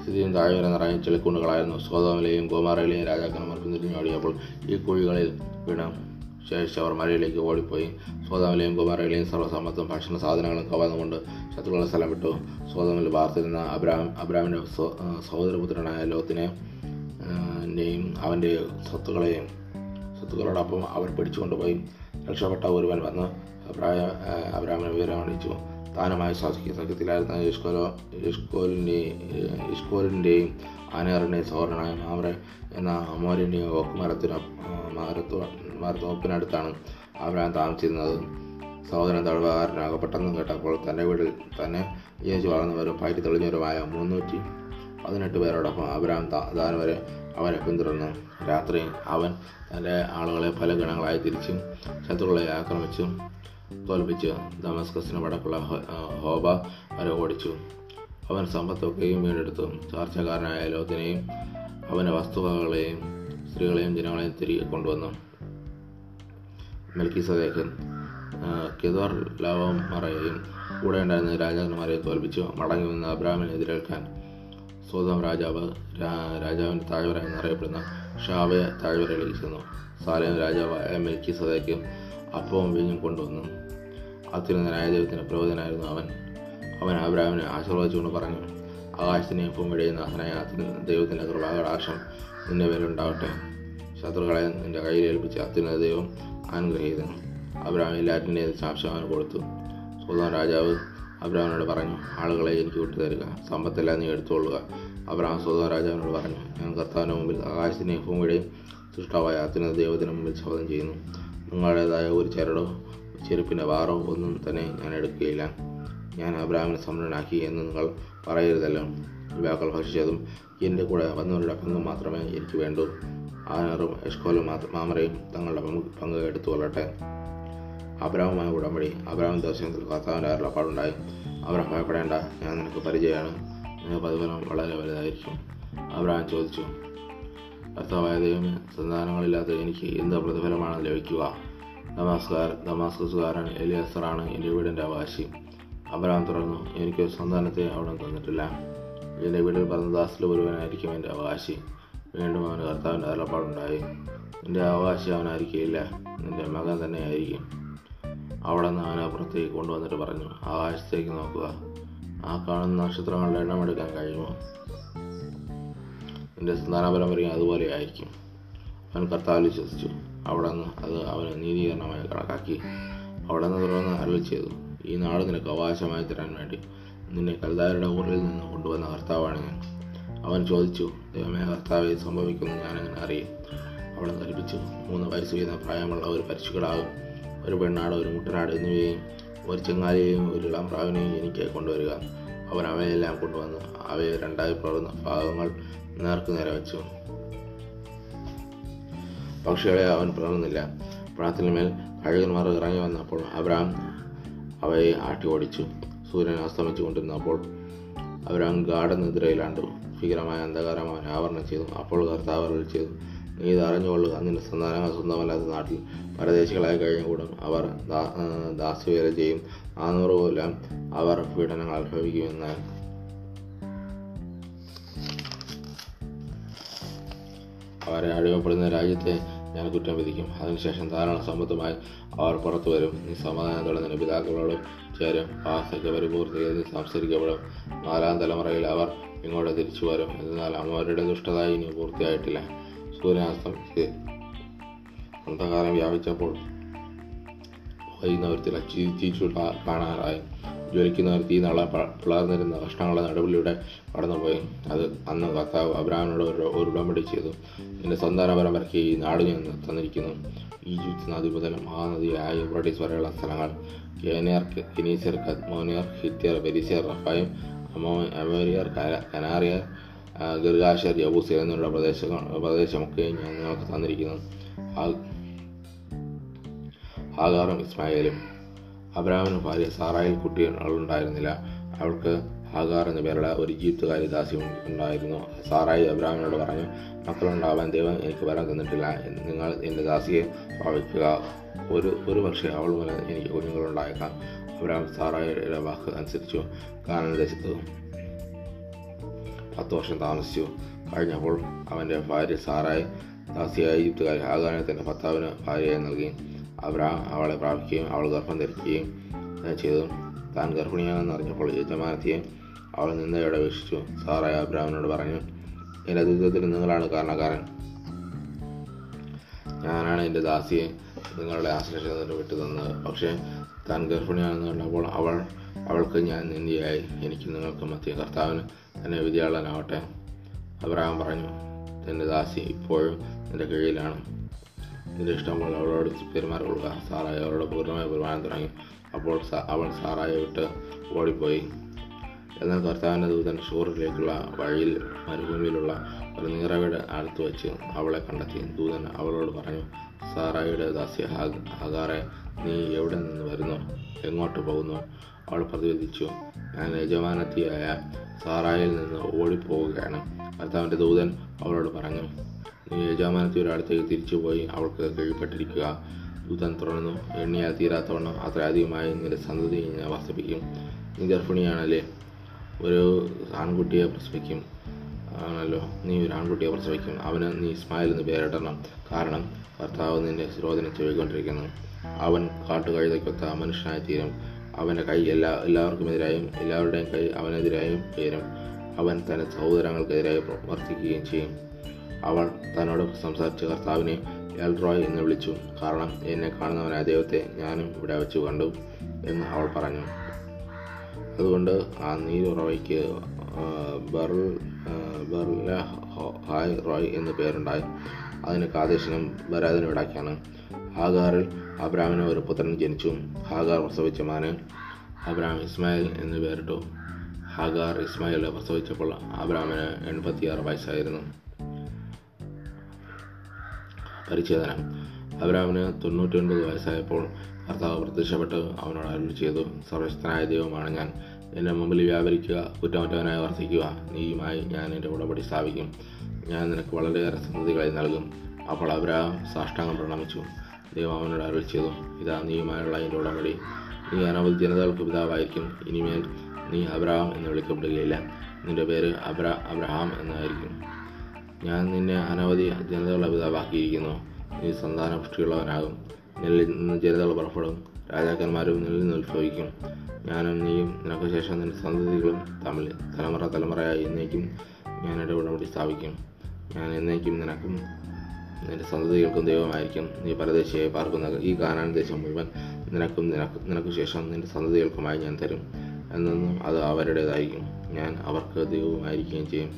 സ്ഥിതിയും താഴെ നിറയെ ചെളിക്കുണ്ടുകളായിരുന്നു സ്വതോമിലെയും ഗോമാറയിലെയും രാജാക്കന്മാർ പിന്തിരിഞ്ഞോടിയപ്പോൾ ഈ കുഴികളിൽ വീണ് ശേഷിച്ച് അവർ മലയിലേക്ക് ഓടിപ്പോയി. സ്വതമിലെയും ഗോമാറയിലെയും സർവസമ്പത്തും ഭക്ഷണ സാധനങ്ങളും കവർന്നുകൊണ്ട് ശത്രുക്കളുടെ സ്ഥലം വിട്ടു. സ്വതമിൽ വാർത്തിരുന്ന അബ്രാം അബ്രാമിന്റെ സഹോദരപുത്രനായ ലോത്തിനെ നെയും അവന്റെ സ്വത്തുക്കളെയും സ്വത്തുക്കളോടൊപ്പം അവർ പിടിച്ചുകൊണ്ടുപോയി രക്ഷപ്പെട്ട ഒരുവൻ വന്ന് അബ്രായ അബ്രാമിനെ വിവരം താനുമായി സഖ്യ സഖ്യത്തിലായിരുന്ന ഇഷ്കോലോ ഇഷ്കോലിന്റെയും ഇഷ്കോലിന്റെയും ആനേറിന്റെയും സഹോദരനായ മാമറെ എന്ന അമോരിന്റെയും ഓക്കുമരത്തിന് മരത്തോ മരത്തോപ്പിനടുത്താണ് അബ്രാം താമസിച്ചിരുന്നത്. സഹോദരൻ തടവുകാരനാകപ്പെട്ടെന്ന് കേട്ടപ്പോൾ തന്റെ വീട്ടിൽ തന്നെ ജീവിച്ചു വളർന്നവരും പയറ്റി തെളിഞ്ഞവരുമായ മുന്നൂറ്റി പതിനെട്ട് പേരോടൊപ്പം അബ്രാം താൻ വരെ അവനെ പിന്തുടർന്നു. രാത്രി അവൻ തന്റെ ആളുകളെ പല ഗണങ്ങളായി തിരിച്ചും ശത്രുക്കളെ ആക്രമിച്ചും തോൽപ്പിച്ച്. ദമസ്കസിന് വടക്കുള്ള ഹോബ വരെ ഓടിച്ചു. അവൻ സമ്പത്തൊക്കെയും വീണ്ടെടുത്തു. ചാർച്ചക്കാരനായ ലോത്തിനെയും അവന്റെ വസ്തുവകകളെയും സ്ത്രീകളെയും ജനങ്ങളെയും തിരികെ കൊണ്ടുവന്നു. മെൽക്കി സദേഖൻ കെദോർ ലവമറയെയും കൂടെ ഉണ്ടായിരുന്ന രാജാക്കന്മാരെയും തോൽപ്പിച്ചു. മടങ്ങി വന്ന് അബ്രാമിനെ എതിരേൽക്കാൻ സ്വതം രാജാവ് രാജാവിന്റെ താഴ്വര എന്നറിയപ്പെടുന്ന ഷാവയ താഴ്വരയിലേക്ക് ചെന്നു. സാലേം രാജാവായ മെൽക്കി സദയ്ക്ക് അപ്പവും വീഞ്ഞും കൊണ്ടുവന്നു. അത്യുന്നതനായ ദൈവത്തിന്റെ പ്രവചനായിരുന്നു അവൻ. അവൻ അബ്രാമിനെ ആശീർവദിച്ചുകൊണ്ട് പറഞ്ഞു ആകാശത്തിനെയും ഭൂമിയുടെയും നാഥനായ ദൈവത്തിന്റെ കൃപാകടാക്ഷം നിന്റെ പേരുണ്ടാവട്ടെ ശത്രുക്കളെ നിന്റെ കയ്യിൽ ഏൽപ്പിച്ച് അത്യുന്നത ദൈവം അനുഗ്രഹീതൻ അബ്രാം സാക്ഷ്യം അവന് കൊടുത്തു. സുൽത്താൻ രാജാവ് അബ്രാമിനോട് പറഞ്ഞു ആളുകളെ എനിക്ക് വിട്ടുതരിക സമ്പത്തെല്ലാം നീ എടുത്തുകൊള്ളുക. അബ്രാം സുൽത്താൻ രാജാവിനോട് പറഞ്ഞു ഞാൻ കർത്താവിന്റെ മുമ്പിൽ ആകാശത്തിനെയും ഭൂമിയുടെയും സൃഷ്ടാവായ അത്യുന്നത ദൈവത്തിന് മുമ്പിൽ ശോധം ചെയ്യുന്നു. നിങ്ങളുടേതായ ഒരു ചരടോ ചെരുപ്പിന്റെ വാറോ ഒന്നും തന്നെ ഞാൻ എടുക്കുകയില്ല. ഞാൻ അബ്രാമിനെ സമ്പന്നനാക്കി എന്ന് നിങ്ങൾ പറയരുതല്ലോ. യുവാക്കൾ ഭക്ഷിച്ചതും എന്റെ കൂടെ വന്നവരുടെ പങ്ക് മാത്രമേ എനിക്ക് വേണ്ടൂ. ആനറും എഷ്കോലും മാമറയും തങ്ങളുടെ പങ്ക് എടുത്തുകൊള്ളട്ടെ. അബ്രാഹുമായി ഉടമ്പടി. അബ്രാഹിം ദർശനത്തിൽ കർത്താവിന്റെ അരുളപ്പാടുണ്ടായി അബ്രാഹം ഭയപ്പെടേണ്ട. ഞാൻ നിനക്ക് പരിചയമാണ്. നിനക്ക് പ്രതിഫലം വളരെ വലുതായിരിക്കും. അബ്രാഹിം ചോദിച്ചു കർത്താവായ ദൈവമേ സന്താനങ്ങളില്ലാത്ത എനിക്ക് എന്ത് പ്രതിഫലമാണ് ലഭിക്കുക? ദമാസ്കാർ ദമാസ്കസുകാരൻ എലിയസറാണ് എന്റെ വീടിന്റെ അവകാശി അബ്രഹാം തുടർന്നു എനിക്ക് സന്താനത്തെ അവിടെ തന്നിട്ടില്ല. എന്റെ വീട്ടിൽ പറഞ്ഞ ദാസിൽ ഒരുവനായിരിക്കും എന്റെ അവകാശി വീണ്ടും അവന് കർത്താവിന്റെ അരുളപ്പാടുണ്ടായി എന്റെ അവകാശി അവനായിരിക്കില്ല. നിന്റെ മകൻ തന്നെയായിരിക്കും. അവിടെ നിന്ന് ആന പുറത്തേക്ക് കൊണ്ടുവന്നിട്ട് പറഞ്ഞു ആകാശത്തേക്ക് നോക്കുക. ആ കാണുന്ന നക്ഷത്രങ്ങളുടെ എണ്ണം എടുക്കാൻ കഴിയുമോ? നിന്റെ സന്താന പരമ്പരയും അതുപോലെ ആയിരിക്കും. അവൻ കർത്താവിൽ വിശ്വസിച്ചു. അവിടെ നിന്ന് അത് അവന് നീതീകരണമായി കണക്കാക്കി. അവിടെ നിന്ന് തുടർന്ന് അരളി ചെയ്തു. ഈ നാട് നിനക്ക് അവകാശമായി തരാൻ വേണ്ടി. നിന്നെ കൽദാരുടെ ഊരിൽ നിന്ന് കൊണ്ടുവന്ന കർത്താവാണ് ഞാൻ. അവൻ ചോദിച്ചു ദൈവമേ കർത്താവെ സംഭവിക്കുന്നു ഞാനെങ്ങനെ അറിയും? അവളെ കൽപ്പിച്ചു. മൂന്ന് വയസ്സ് വീതം പ്രായമുള്ള ഒരു പരിശുക്കിടാവും ഒരു പെണ്ണാട് ഒരു മുട്ടനാട് എന്നിവയെയും ഒരു ചെങ്ങാലിയെയും ഒരു ഇളം പ്രാവിനെയും എനിക്ക് കൊണ്ടുവരിക. അവൻ അവയെല്ലാം കൊണ്ടുവന്നു അവയെ രണ്ടായി പിളർന്ന ഭാഗങ്ങൾ നേർക്ക് നേരെ വെച്ചു. പക്ഷികളെ അവൻ പിളർന്നില്ല. പണത്തിന്മേൽ കഴുകന്മാർ ഇറങ്ങി വന്നപ്പോൾ അബ്രാം അവയെ ആട്ടി ഓടിച്ചു. സൂര്യൻ അസ്തമിച്ചു കൊണ്ടിരുന്നപ്പോൾ അബ്രാം ഗാഠനിദ്രയിലാണ്ടു. ഭീകരമായ അന്ധകാരം അവൻ ആവരണം ചെയ്തു. അപ്പോൾ കർത്താവ് ചെയ്തു. നീ ഇത് അറിഞ്ഞുകൊള്ളുക നിന്റെ സന്താനങ്ങൾ സ്വന്തമല്ലാത്ത നാട്ടിൽ പരദേശികളായി കഴിഞ്ഞുകൂടും. അവർ ദാസ്യവേല ചെയ്യും. നാനൂറ് കൊല്ലം അവർ പീഡനങ്ങൾ അനുഭവിക്കുമെന്ന്. അവരെ അടിമപ്പെടുന്ന രാജ്യത്തെ ഞാൻ കുറ്റം വിധിക്കും. അതിനുശേഷം ധാരാളം സമ്പത്തുമായി അവർ പുറത്തു വരും. നീ സമാധാനത്തോടെ നിന്റെ പിതാക്കളോട് ചേരും. വാസയ്ക്ക് പരിപൂർത്തിയിൽ സംസ്കരിക്കപ്പെടും നാലാം തലമുറയിൽ അവർ ഇങ്ങോട്ട് തിരിച്ചു വരും എന്നാൽ അവരുടെ ദുഷ്ടത ഇനി പൂർത്തിയായിട്ടില്ല. സൂര്യാസ്തമിച്ച് അന്ധകാരം വ്യാപിച്ചപ്പോൾ വൈകുന്നവരത്തിൽ ചീച്ചു കാണാറായി. ജ്വലിക്കുന്നവർ തീ നള പിളർന്നിരുന്ന കഷ്ണങ്ങളുടെ നടുവിലൂടെ കടന്നുപോയി. അത് അന്ന് കർത്താവ് അബ്രാഹിനോട് ഒരു ഉടമ്പടി ചെയ്തു. എന്റെ സന്താന പരമ്പരയ്ക്ക് ഈ നാട് ഞാൻ തന്നിരിക്കുന്നു. ഈജിപ്ത് നദി മുതൽ മഹാനദിയായ യൂബ്രട്ടീസ് വരെയുള്ള സ്ഥലങ്ങൾ. കേനിയർ കിനീസിയർ മോനിയർ ഹിത്യർ ബെരിസിയർ റഫായും അമോ അമേരിയർ കനാറിയർ ഗർഗാഷർ യബൂസിയർ എന്നുള്ള പ്രദേശങ്ങൾ പ്രദേശമൊക്കെ ഞാൻ നിങ്ങൾക്ക് തന്നിരിക്കുന്നു ഹാഗാറും ഇസ്മായേലും. അബ്രാമിന് ഭാര്യ സാറായിൽ കുട്ടികളുണ്ടായിരുന്നില്ല അവൾക്ക് ഹാഗാർ എന്ന പേരുള്ള ഒരു ഈജിപ്തുകാരി ദാസി ഉണ്ടായിരുന്നു. സാറായി അബ്രാമിനോട് പറഞ്ഞു മക്കളുണ്ടാവാൻ ദൈവം എനിക്ക് വരാൻ തന്നിട്ടില്ല. നിങ്ങൾ എന്റെ ദാസിയെ പ്രാപിക്കുക ഒരു ഒരു പക്ഷേ അവൾ മൂലം എനിക്ക് കുഞ്ഞുങ്ങളുണ്ടായേക്കാം. അബ്രാം സാറായിയുടെ വാക്ക് അനുസരിച്ചു. കാനന ദേശത്ത് പത്ത് വർഷം താമസിച്ചു. കഴിഞ്ഞപ്പോൾ അവന്റെ ഭാര്യ സാറായി ദാസിയായ ഈജിപ്തുകാരി ഹാഗാനെ തന്റെ ഭർത്താവിന് ഭാര്യയായി നൽകി. അബ്രാം അവളെ പ്രാപിക്കുകയും അവൾ ഗർഭം ധരിക്കുകയും ചെയ്തു. താൻ ഗർഭിണിയാണെന്ന് അറിഞ്ഞപ്പോൾ യജമാനത്തിയെ അവൾ നിന്നയോടെ വീക്ഷിച്ചു സാറായ അബ്രാമിനോട് പറഞ്ഞു എന്റെ ദുരിതത്തിന് നിങ്ങളാണ് കാരണക്കാരൻ. ഞാനാണ് എന്റെ ദാസിയെ നിങ്ങളുടെ ആശ്രയിച്ചതിന് വിട്ടു തന്നത് പക്ഷേ താൻ ഗർഭിണിയാണെന്ന് കണ്ടപ്പോൾ അവൾ അവൾക്ക് ഞാൻ നിന്ദിയായി. എനിക്ക് നിങ്ങൾക്ക് മധ്യ കർത്താവിന് തന്നെ വിദ്യാളനാവട്ടെ അബ്രഹാം പറഞ്ഞു എന്റെ ദാസി ഇപ്പോഴും നിന്റെ കീഴിലാണ്. നിന്റെ ഇഷ്ടമുള്ള അവളോട് പെരുമാറുക സാറായി അവളോട് പൂർണമായ പെരുമാറാൻ തുടങ്ങി. അപ്പോൾ അവൾ സാറായി വിട്ട് ഓടിപ്പോയി. എന്നാൽ കർത്താവിന്റെ ദൂതൻ ഷൂറിലേക്കുള്ള വഴിയിൽ മരുഭൂമിയിലുള്ള ഒരു നീറവയുടെ അടുത്ത് വെച്ച് അവളെ കണ്ടെത്തി. ദൂതൻ അവളോട് പറഞ്ഞു സാറായിയുടെ ദാസ്യ ഹഗാറെ നീ എവിടെ നിന്ന് വരുന്നു? എങ്ങോട്ട് പോകുന്നു? അവൾ പ്രതിവദിച്ചു ഞാൻ യജമാനത്തിയായ സാറായിൽ നിന്ന് ഓടിപ്പോവുകയാണ്. കർത്താവിന്റെ ദൂതൻ അവളോട് പറഞ്ഞു നീ യജമാനത്തിയുടെ അടുത്തേക്ക് തിരിച്ചുപോയി അവൾക്ക് കീഴ്പ്പെട്ടിരിക്കുക. ദൂതൻ തുടർന്നു എണ്ണിയാൽ തീരാത്തവണ്ണം അത്ര അധികമായി നിന്റെ സന്തതി ഞാൻ വർദ്ധിപ്പിക്കും നീ ഗർഭിണിയാണല്ലേ? ഒരു ആൺകുട്ടിയെ പ്രസവിക്കും. ആണല്ലോ നീ ഒരു ആൺകുട്ടിയെ പ്രസവിക്കും. അവന് നീ ഇസ്മായിൽ എന്ന് പേരിടണം. കാരണം ഭർത്താവ് നിന്റെ ശിരോധനം ചെവിക്കൊണ്ടിരിക്കുന്നു. അവൻ കാട്ടുകഴുതയ്ക്കൊത്ത മനുഷ്യനായി തീരും അവന്റെ കൈ എല്ലാ എല്ലാവർക്കും എതിരായും എല്ലാവരുടെയും കൈ അവനെതിരായും ഉയരും. അവൻ തന്റെ സഹോദരങ്ങൾക്കെതിരായി വർത്തിക്കുകയും ചെയ്യും. അവൾ തന്നോട് സംസാരിച്ച കർത്താവിനെ എൽറോയ് എന്ന് വിളിച്ചു. കാരണം എന്നെ കാണുന്നവനായ ദൈവത്തെ ഞാനും ഇവിടെ വെച്ച് കണ്ടു എന്ന് അവൾ പറഞ്ഞു. അതുകൊണ്ട് ആ നീരുറവയ്ക്ക് ബെർൽ ബെർല ഹായ് റോയ് എന്ന് പേരുണ്ടായി. അതിന് കാദേശനും ബരാദിനും ഇടാക്കിയാണ് ഹാഗാറിൽ അബ്രാമിന് ഒരു പുത്രൻ ജനിച്ചു ഹാഗാർ പ്രസവിച്ച മാന് അബ്രാം ഇസ്മായിൽ എന്ന് പേരിട്ടു. ഹാഗാർ ഇസ്മായിലെ പ്രസവിച്ചപ്പോൾ അബ്രാമിന് എൺപത്തിയാറ് വയസ്സായിരുന്നു. പരിച്ഛേദനം. അബ്രാമിന് തൊണ്ണൂറ്റി ഒൻപത് വയസ്സായപ്പോൾ കർത്താവ് പ്രത്യക്ഷപ്പെട്ട് അവനോട് അരുൾ ചെയ്തു സർവശക്തനായ ദൈവമാണ് ഞാൻ. എന്റെ മുമ്പിൽ വ്യാപരിക്കുക കുറ്റമറ്റവനായി വർദ്ധിക്കുക നീയുമായി ഞാൻ എന്റെ ഉടപടി സ്ഥാപിക്കും. ഞാൻ നിനക്ക് വളരെയേറെ സന്തതികളായി നൽകും. അപ്പോൾ അബ്രാം സാഷ്ടാംഗം പ്രണമിച്ചു. ദൈവം അവനോട് അരുൾ ചെയ്തു. ഇതാ നീയുമായുള്ള എന്റെ ഉടമ്പടി. നീ അനവധി ജനതകൾക്ക് പിതാവായിരിക്കും. ഇനിമേൽ നീ അബ്രഹാം എന്ന് വിളിക്കപ്പെടുകയില്ല. നിന്റെ പേര് അബ്ര അബ്രഹാം എന്നായിരിക്കും. ഞാൻ നിന്നെ അനവധി ജനതകളുടെ പിതാവാക്കിയിരിക്കുന്നു. നീ സന്താന പുഷ്ടിയുള്ളവനാകും. നിലയിൽ നിന്ന് ജനതകൾ പുറപ്പെടും. രാജാക്കന്മാരും നിലയിൽ നിന്ന് ഉത്ഭവിക്കും. ഞാനും നീയും നിനക്ക് ശേഷം നിന്റെ സന്തതികളും തമ്മിൽ തലമുറ തലമുറയായി എന്നേക്കും ഞാൻ എന്റെ ഉടമ്പടി സ്ഥാപിക്കും. ഞാൻ എന്നേക്കും നിനക്കും നിന്റെ സന്തതികൾക്കും ദൈവമായിരിക്കും നീ പരദേശിയായി പാർക്കുന്ന ഈ കാനാൻ ദേശം മുഴുവൻ നിനക്കും നിനക്ക് നിനക്ക് ശേഷം നിന്റെ സന്തതികൾക്കുമായി ഞാൻ തരും എന്നൊന്നും അത് അവരുടേതായിരിക്കും. ഞാൻ അവർക്ക് ദൈവമായിരിക്കുകയും ചെയ്യും.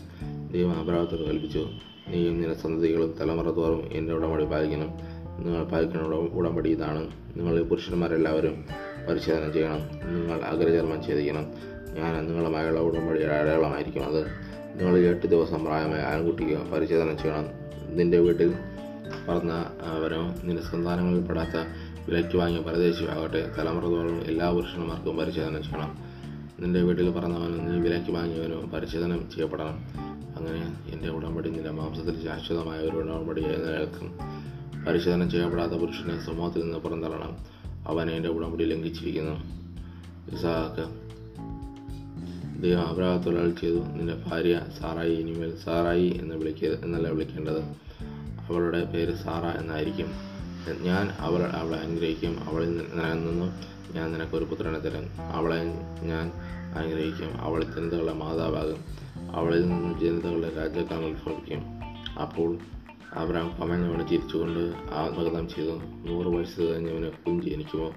ദൈവം അപരാധത്തോട് കൽപ്പിച്ചു നീയും നിന്റെ സന്തതികളും തലമുറ തോറും എന്റെ ഉടമ്പടി പാലിക്കണം. നിങ്ങൾ പാലിക്കുന്ന ഉട- ഉടമ്പടി ഇതാണ്. നിങ്ങൾ പുരുഷന്മാരെല്ലാവരും പരിശോധന ചെയ്യണം. നിങ്ങൾ അഗ്രചർമ്മം ചെയ്തിരിക്കണം ഞാൻ നിങ്ങളുമായുള്ള ഉടമ്പടിയുടെ അടയാളമായിരിക്കും അത്. നിങ്ങൾ എട്ട് ദിവസം പ്രായമായ ആൺകുട്ടിക്ക് പരിശോധന ചെയ്യണം. നിന്റെ വീട്ടിൽ പറഞ്ഞ അവരോ നിന്റെ സന്താനങ്ങളിൽ പെടാത്ത വിലയ്ക്ക് വാങ്ങിയ പരദേശിയാകട്ടെ. തലമുറ തോറും എല്ലാ പുരുഷന്മാർക്കും പരിശോധന ചെയ്യണം. നിന്റെ വീട്ടിൽ പറഞ്ഞവനും നീ വിലയ്ക്ക് വാങ്ങിയവനും പരിശോധന ചെയ്യപ്പെടണം. അങ്ങനെ എന്റെ ഉടമ്പടി നിന്റെ മാംസത്തിൽ ശാശ്വതമായ ഒരു ഉടമ്പടിയായി നിലനിൽക്കും പരിശോധന ചെയ്യപ്പെടാത്ത പുരുഷനെ സമൂഹത്തിൽ നിന്ന് പുറന്തള്ളണം. അവൻ എന്റെ ഉടമ്പടി ലംഘിച്ചിരിക്കുന്നു. ഇസാക്ക് ദൈവം അബ്രാഹത്തോട് ചെയ്തു. നിന്റെ ഭാര്യ സാറായി ഇനിമേൽ സാറായി എന്ന് വിളിക്കുക എന്നല്ല വിളിക്കേണ്ടത്. അവളുടെ പേര് സാറ എന്നായിരിക്കും. ഞാൻ അവൾ അവളെ അനുഗ്രഹിക്കും. അവളിൽ നിന്ന് ഞാൻ നിനക്കൊരു പുത്രനെ തരും അവളെ ഞാൻ അനുഗ്രഹിക്കും. അവൾ ജനതകളുടെ മാതാവാകും. അവളിൽ നിന്ന് ജനതകളുടെ രാജ്യക്കാരൻ ഉത്ഭവിക്കും അപ്പോൾ അവരാം കമഞ്ഞവനെ ചിരിച്ചുകൊണ്ട് ആത്മകഥം ചെയ്തു. നൂറ് വയസ്സ് കഴിഞ്ഞവന് കുഞ്ചി ജനിക്കുമോ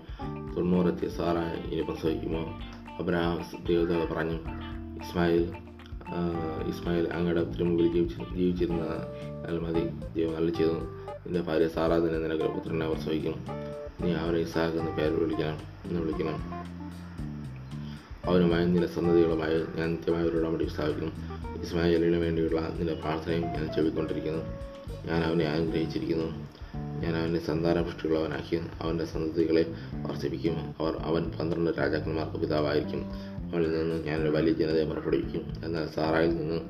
തൊണ്ണൂറെത്തിയ സാറ ഇനി പ്രസവിക്കുമോ? അബ്രഹാം ദേവതകൾ പറഞ്ഞു ഇസ്മായിൽ ഇസ്മായിൽ അങ്ങയുടെ തിരുമുമ്പിൽ ജീവിച്ചു ജീവിച്ചിരുന്ന അൽമതി നല്ല ചെയ്തു. നിന്റെ ഭാര്യ സാറാദിനെ നിനക്ക് പുത്രനെ അവർ പ്രസവിക്കും നീ അവരെ ഇസാഖ് എന്ന് പേര് വിളിക്കണം എന്ന് വിളിക്കണം. അവനുമായി നിന്റെ സന്തതികളുമായി ഞാൻ നിത്യമായ ഒരു ഉടമ്പടി സ്ഥാപിക്കും ഇസ്മായിലിന് വേണ്ടിയുള്ള നിന്റെ പ്രാർത്ഥനയും ഞാൻ ചെവിക്കൊണ്ടിരിക്കുന്നു ഞാൻ അവനെ അനുഗ്രഹിച്ചിരിക്കുന്നു. ഞാൻ അവനെ സന്താനപുഷ്ടിയുള്ളവനാക്കി അവന്റെ സന്തതികളെ വർദ്ധിപ്പിക്കും. അവർ അവൻ പന്ത്രണ്ട് രാജാക്കന്മാർക്ക് പിതാവായിരിക്കും. അവനിൽ നിന്ന് ഞാനൊരു വലിയ ജനതയെ പുറപ്പെടുവിക്കും എന്നാൽ സാറായിൽ നിന്ന്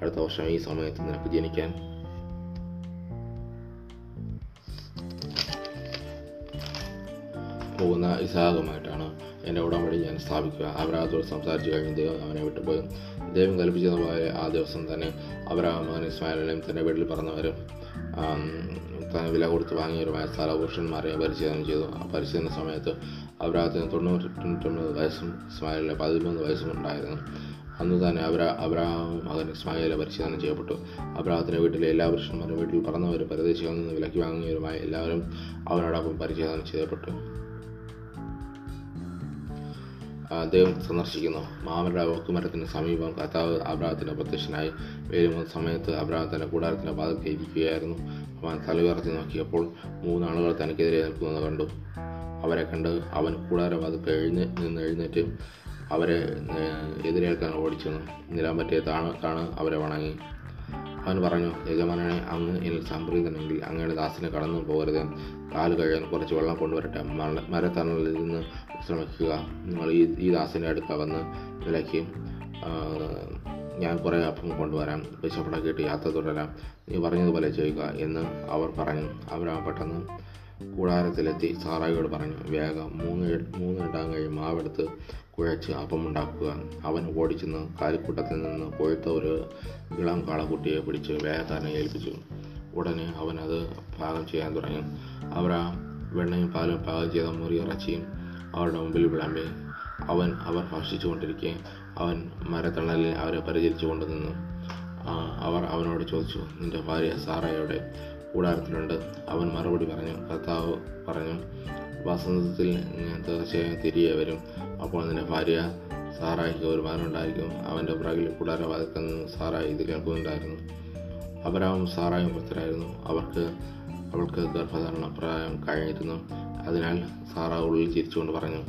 അടുത്ത വർഷം ഈ സമയത്ത് നിനക്ക് ജനിക്കാൻ പോകുന്ന ഇസാഹകമായിട്ടാണ് എന്റെ ഉടമ്പടി ഞാൻ സ്ഥാപിക്കുക. അബ്രാഹത്തോട് സംസാരിച്ചു കഴിഞ്ഞ് ദൈവം അവനെ വിട്ടുപോയി. ദൈവം കൽപ്പിച്ചതുപോലെ ആ ദിവസം തന്നെ അബ്രാഹം മകൻ ഇസ്മായിലിനെയും തന്റെ വീട്ടിൽ പറഞ്ഞവരും തന്നെ വില കൊടുത്ത് വാങ്ങിയൊരു വയസ്സാല പുരുഷന്മാരെയും പരിശീലനം ചെയ്തു. ആ പരിശീലന സമയത്ത് അബ്രാഹത്തിന് തൊണ്ണൂറ്റി തൊണ്ണൂറ്റൊമ്പത് വയസ്സും ഇസ്മായിലിന് പതിമൂന്ന് വയസ്സും ഉണ്ടായിരുന്നു. അന്ന് തന്നെ അബ്രാ അബ്രാഹാമും മകൻ ഇസ്മായിലെ പരിശീലനം ചെയ്യപ്പെട്ടു. അബ്രാഹത്തിന്റെ വീട്ടിലെ എല്ലാ പുരുഷന്മാരും വീട്ടിൽ പറന്നവരും പരദേശികളിൽ നിന്ന് വിലക്കി വാങ്ങിയവരുമായി എല്ലാവരും അവനോടൊപ്പം പരിശീലനം ചെയ്യപ്പെട്ടു. ദൈവം സന്ദർശിക്കുന്നു. മാമരുടെ ഓക്കുമരത്തിന് സമീപം കർത്താവ് അബ്രാഹത്തിന് പ്രത്യക്ഷനായി വരുന്ന സമയത്ത് അബ്രാഹത്തിന്റെ കൂടാരത്തിന്റെ ഭാഗത്ത് ഇരിക്കുകയായിരുന്നു. അവൻ തലയുയർത്തി നോക്കിയപ്പോൾ മൂന്നാളുകൾ തനിക്കെതിരെ നിൽക്കുന്നത് കണ്ടു. അവരെ കണ്ട് അവൻ കൂടാരഭാഗത്ത് എഴുന്നേ നിന്ന് എഴുന്നേറ്റ് അവരെ എതിരേൽക്കാൻ ഓടിച്ചെന്നു. പറ്റിയ താണ് താണ് അവരെ വണങ്ങി. അവൻ പറഞ്ഞു യജമാനനെ അങ്ങ് എന്നിൽ സംപ്രീതനെങ്കിൽ അങ്ങയുടെ ദാസിനെ കടന്നു പോകരുത്. കാൽ കഴിയാൻ കുറച്ച് വെള്ളം കൊണ്ടുവരട്ടെ. മരത്തണലിൽ നിന്ന് വിശ്രമിക്കുക നിങ്ങൾ ഈ ഈ ദാസിന്റെ അടുത്ത് വന്ന് വിലയ്ക്ക് ഞാൻ കുറേ അപ്പം കൊണ്ടുവരാം. വിശപ്പടക്കിയിട്ട് യാത്ര തുടരാം. നീ പറഞ്ഞതുപോലെ ചെയ്യുക എന്ന് അവർ പറഞ്ഞു. അവരാ പെട്ടെന്ന് കൂടാരത്തിലെത്തി. സാറായിയോട് പറഞ്ഞു വേഗം മൂന്ന് മൂന്ന് ഇടാങ്കഴി മാവെടുത്ത് കുഴച്ച് അപ്പമുണ്ടാക്കുക അവൻ ഓടിച്ചെന്ന് കാലിക്കൂട്ടത്തിൽ നിന്ന് കൊഴുത്ത ഒരു ഇളം കാളക്കുട്ടിയെ പിടിച്ച് വേഗക്കാരനെ ഏൽപ്പിച്ചു. ഉടനെ അവനത് പാകം ചെയ്യാൻ തുടങ്ങി. അവർ ആ വെണ്ണയും പാലും പാകം ചെയ്ത മുറി ഇറച്ചിയും അവരുടെ മുമ്പിൽ വിളമ്പി. അവൻ അവർ ഭക്ഷിച്ചു കൊണ്ടിരിക്കെ അവൻ മരത്തണലിൽ അവരെ പരിചരിച്ചു കൊണ്ടു നിന്നു അവർ അവനോട് ചോദിച്ചു നിന്റെ ഭാര്യ സാറയുടെ കൂടാരത്തിലുണ്ട്. അവൻ മറുപടി പറഞ്ഞു കർത്താവ് പറഞ്ഞു വസന്തത്തിൽ ഞാൻ തീർച്ചയായും തിരികെ വരും. അപ്പോൾ നിന്റെ ഭാര്യ സാറായിക്ക് ഒരു മകനുണ്ടായിരിക്കും അവന്റെ പുറകിൽ കൂടാരവാദത്തിൽ നിന്ന് സാറായി ഇത് കേൾക്കുന്നുണ്ടായിരുന്നു. അവരാവും സാറായും വൃത്തരായിരുന്നു അവർക്ക് അവൾക്ക് ഗർഭധാരണ പ്രായം കഴിഞ്ഞിരുന്നു. അതിനാൽ സാറ ഉള്ളിൽ ചിരിച്ചുകൊണ്ട് പറഞ്ഞു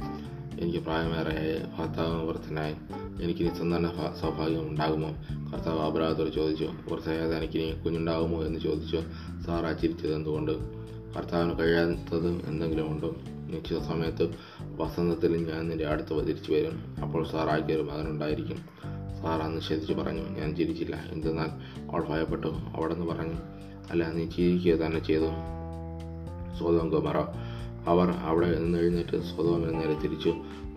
എനിക്ക് പ്രായമേറെയായ. ഭർത്താവ് വൃത്തനായി എനിക്ക് നിസ്സന്താന സൗഭാഗ്യം ഉണ്ടാകുമോ? കർത്താവ് അപരാധത്തോട് ചോദിച്ചു വൃത്തയായ തനിക്ക് ഇനി കുഞ്ഞുണ്ടാകുമോ? എന്ന് ചോദിച്ചു സാറ ചിരിച്ചത് എന്തുകൊണ്ട്? കർത്താവിന് കഴിയാത്തത് എന്തെങ്കിലും ഉണ്ടോ? നിശ്ചിത സമയത്ത് വസന്തത്തിൽ ഞാൻ നിന്റെ അടുത്ത് തിരിച്ചു വരും. അപ്പോൾ സാറാക്കിയ ഒരു മകനുണ്ടായിരിക്കും. സാറ നിഷേധിച്ച് പറഞ്ഞു ഞാൻ ചിരിച്ചില്ല. എന്തെന്നാൽ അവൾ ഭയപ്പെട്ടു. അവിടെ നിന്ന് പറഞ്ഞു അല്ല നീ ചിരിക്കുക തന്നെ ചെയ്തു. സ്വതം കുമറ അവർ അവിടെ നിന്ന് എഴുന്നേറ്റ് എന്ന നേരെ തിരിച്ചു.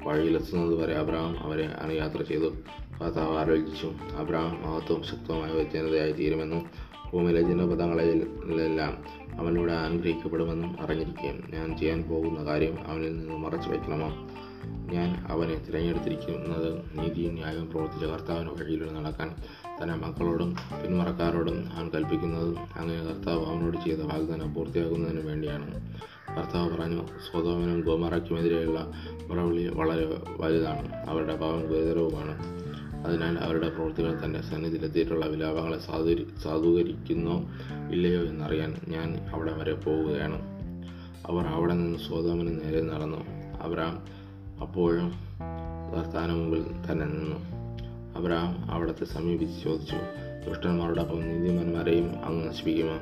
വഴിയിലെത്തുന്നത് വരെ അബ്രഹാം അവരെ അനുയാത്ര ചെയ്തു. കർത്താവ് ആലോചിച്ചു. അബ്രഹാം മഹത്വം ശക്തവുമായ ഒരു ജനതയായി തീരുമെന്നും ഭൂമിയിലെ ജനപദങ്ങളെല്ലാം അവനിലൂടെ അനുഗ്രഹിക്കപ്പെടുമെന്നും അറിഞ്ഞിരിക്കുകയും ഞാൻ ചെയ്യാൻ പോകുന്ന കാര്യം അവനിൽ നിന്ന് മറച്ചു വയ്ക്കണമോ? ഞാൻ അവനെ തിരഞ്ഞെടുത്തിരിക്കുന്നത് നീതിയും ന്യായവും പ്രവർത്തിച്ച കർത്താവിന് വഴിയിലൂടെ നടക്കാൻ തന്നെ മക്കളോടും പിന്മറക്കാരോടും അവൻ കൽപ്പിക്കുന്നത് അങ്ങനെ കർത്താവ് അവനോട് ചെയ്ത വാഗ്ദാനം പൂർത്തിയാക്കുന്നതിന് വേണ്ടിയാണ്. കർത്താവ് പറഞ്ഞു സ്വതോമനും ഗോമറയ്ക്കുമെതിരെയുള്ള മുറവിളി വളരെ വലുതാണ്. അവരുടെ പാവം ഗുരുതരവുമാണ്. അതിനാൽ അവരുടെ പ്രവൃത്തികൾ തന്റെ സന്നിധിയിലെത്തിയിട്ടുള്ള വിലാപങ്ങളെ സാധൂരി സാധൂകരിക്കുന്നോ ഇല്ലയോ എന്നറിയാൻ ഞാൻ അവിടെ വരെ പോവുകയാണ്. അവർ അവിടെ നിന്ന് സ്വതോമന് നേരെ നടന്നു. അബ്രാം അപ്പോഴും കർത്താവിന് മുമ്പിൽ തന്നെ നിന്നു. അബ്രാം അവിടത്തെ സമീപിച്ച് ചോദിച്ചു ദുഷ്ടന്മാരോടൊപ്പം നീതിമാന്മാരെയും അങ്ങ് നശിപ്പിക്കുമോ?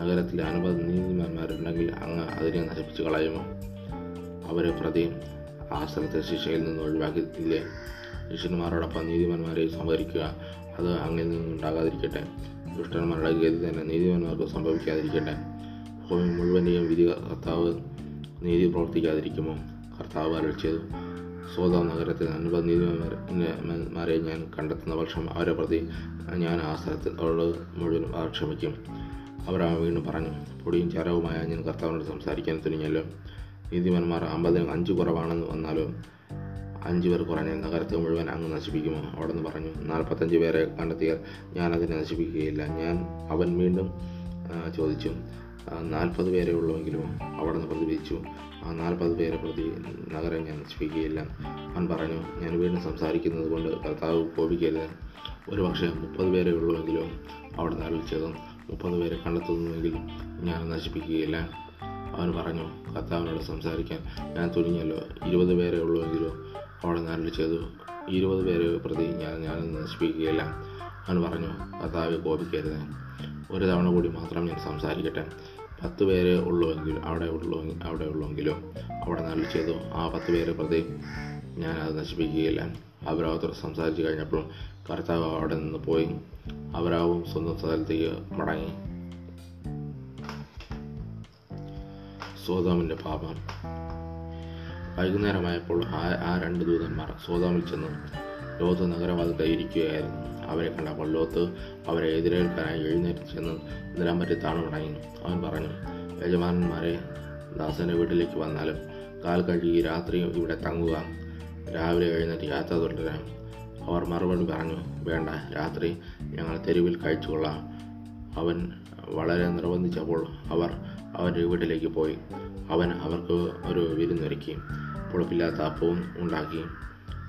നഗരത്തിൽ അനവധി നീതിമാന്മാരുണ്ടെങ്കിൽ അങ്ങ് അതിനെ നശിപ്പിച്ചു കളയുമോ? അവരെ പ്രതി ആ സ്ഥലത്തെ ശിക്ഷയിൽ നിന്ന് ഒഴിവാക്കിയില്ലേ ശിഷ്യന്മാരോടൊപ്പം നീതിമാന്മാരെ സംഹരിക്കുക അത് അങ്ങിൽ നിന്നുണ്ടാകാതിരിക്കട്ടെ. ദുഷ്ടന്മാരുടെ ഗതി തന്നെ നീതിമാന്മാർക്ക് സംഭവിക്കാതിരിക്കട്ടെ. ഭൂമി മുഴുവനെയും വിധി കർത്താവ് നീതി പ്രവർത്തിക്കാതിരിക്കുമോ? കർത്താവ് അരളിച്ചത് സ്വതം നഗരത്തിൽ അൻപത് നീതിമാന്മാരെ ഞാൻ കണ്ടെത്തുന്ന പക്ഷം അവരെ പ്രതി ഞാൻ ആ സ്ഥലത്തോട് മുഴുവൻ ക്ഷമിക്കും. അവർ വീണ്ടും പറഞ്ഞു പൊടിയും ചരവുമായ ഞാൻ കർത്താവിനോട് സംസാരിക്കാൻ തുനിഞ്ഞാലോ നീതിമാന്മാർ അമ്പതിന് അഞ്ച് കുറവാണെന്ന് വന്നാലോ അഞ്ച് പേർ കുറഞ്ഞ നഗരത്തെ മുഴുവൻ അങ്ങ് നശിപ്പിക്കുമോ? അവിടെ നിന്ന് പറഞ്ഞു നാൽപ്പത്തഞ്ച് പേരെ കണ്ടെത്തിയാൽ ഞാൻ അതിനെ നശിപ്പിക്കുകയില്ല. ഞാൻ അവൻ വീണ്ടും ചോദിച്ചു നാൽപ്പത് പേരെ ഉള്ളുവെങ്കിലും അവിടെ നിന്ന് പ്രതിപിച്ചു ആ നാൽപ്പത് പേരെ പ്രതി നഗരം ഞാൻ നശിപ്പിക്കുകയില്ല. അവൻ പറഞ്ഞു ഞാൻ വീണ്ടും സംസാരിക്കുന്നത് കൊണ്ട് കർത്താവ് കോപിക്കരുത്. ഒരു പക്ഷേ മുപ്പത് പേരെ ഉള്ളുവെങ്കിലും അവിടെ നിന്ന് അറിയിച്ചതും മുപ്പത് പേരെ കണ്ടെത്തുന്നുവെങ്കിൽ ഞാൻ നശിപ്പിക്കുകയില്ല. അവൻ പറഞ്ഞു കർത്താവിനോട് സംസാരിക്കാൻ ഞാൻ തുനിഞ്ഞല്ലോ. ഇരുപത് പേരെ ഉള്ളുവെങ്കിലോ അവിടെ നിന്ന് ചെയ്തു ഇരുപത് പേരെ പ്രതി ഞാൻ ഞാൻ നശിപ്പിക്കുകയില്ല. അവൻ പറഞ്ഞു കർത്താവ് കോപിക്കരുത്. ഒരു തവണ കൂടി മാത്രം ഞാൻ സംസാരിക്കട്ടെ. പത്ത് പേരെ ഉള്ളുവെങ്കിൽ അവിടെ ഉള്ളു അവിടെ ഉള്ളുവെങ്കിലോ അവിടെ നല്ല ചെയ്തു ആ പത്ത് പേരെ പ്രതി ഞാൻ അത് നശിപ്പിക്കുകയില്ല. അബ്രാഹത്തോട് സംസാരിച്ചു കഴിഞ്ഞപ്പോൾ കർത്താവ് അവിടെ നിന്ന് പോയി അവരാവും സ്വന്തം സ്ഥലത്തേക്ക് മടങ്ങി. സോതാമിന്റെ പാപം. വൈകുന്നേരമായപ്പോൾ ആ ആ രണ്ട് ദൂതന്മാർ സോതാമിൽ ചെന്ന് ലോത്ത് നഗരവാദത്തെ ഇരിക്കുകയായിരുന്നു. അവരെ കണ്ടപ്പോൾ ലോത്ത് അവരെ എതിരേൽക്കാനായി എഴുന്നേറ്റ് ചെന്ന് നിലം പറ്റി താണു മടങ്ങി. അവൻ പറഞ്ഞു യജമാനന്മാരെ ദാസന്റെ വീട്ടിലേക്ക് വന്നാലും കാൽ കഴുകി രാത്രി ഇവിടെ തങ്ങുക. രാവിലെ എഴുന്നേറ്റ് യാത്ര തുടരാം അവർ മറുപടി പറഞ്ഞു വേണ്ട രാത്രി ഞങ്ങൾ തെരുവിൽ കഴിച്ചുകൊള്ളാം. അവൻ വളരെ നിർബന്ധിച്ചപ്പോൾ അവർ അവന്റെ വീട്ടിലേക്ക് പോയി. അവൻ അവർക്ക് ഒരു വിരുന്നൊരുക്കി പുളിപ്പില്ലാത്ത അപ്പവും ഉണ്ടാക്കി.